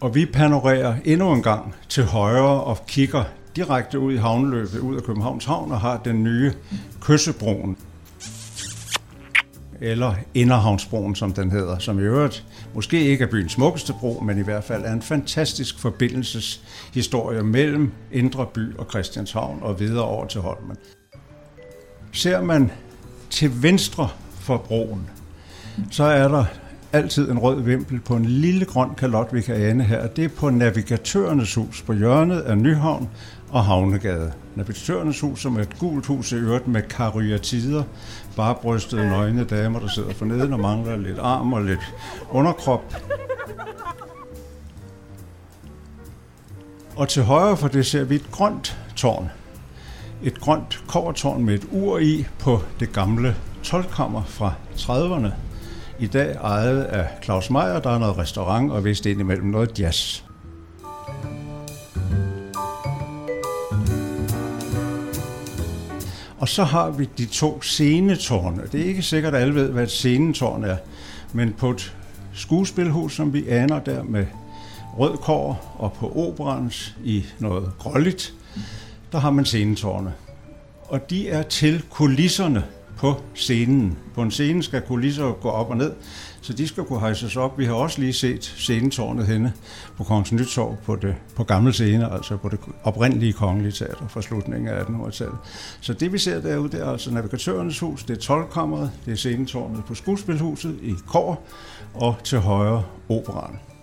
Og vi panorerer endnu en gang til højre og kigger direkte ud i havneløbet ud af Københavns Havn og har den nye Kyssebroen eller Inderhavnsbroen, som den hedder, som i øvrigt måske ikke er byens smukkeste bro, men i hvert fald er en fantastisk forbindelseshistorie mellem Indre By og Christianshavn og videre over til Holmen. Ser man til venstre for broen, så er der altid en rød vimpel på en lille grøn kalot, vi kan ane her. Det er på Navigatørernes hus på hjørnet af Nyhavn og Havnegade. Navigatørernes hus, som er et gult hus i øvrigt med karyatider, bare brystede nøgne damer, der sidder forneden og mangler lidt arm og lidt underkrop. Og til højre for det ser vi et grønt tårn. Et grønt kovertårn med et ur i på det gamle tolkammer fra 30'erne. I dag ejet af Claus Meier, der er noget restaurant og vist indimellem noget jazz. Og så har vi de to scenetårne. Det er ikke sikkert, at alle ved, hvad et scenetårn er, men på et skuespilhus, som vi aner der med rød kår og på operans i noget gråligt, der har man scenetårne. Og de er til kulisserne på scenen. På en scene skal kulisser gå op og ned, så de skal kunne hejses op. Vi har også lige set scenetårnet henne på Kongens Nytorv på, det, på gamle scene, altså på det oprindelige kongelige teater fra slutningen af 1800-tallet. Så det vi ser derude, det er altså navigatørernes hus, det er tolvkammeret, det er scenetårnet på skuespilhuset i Kår og til højre operan.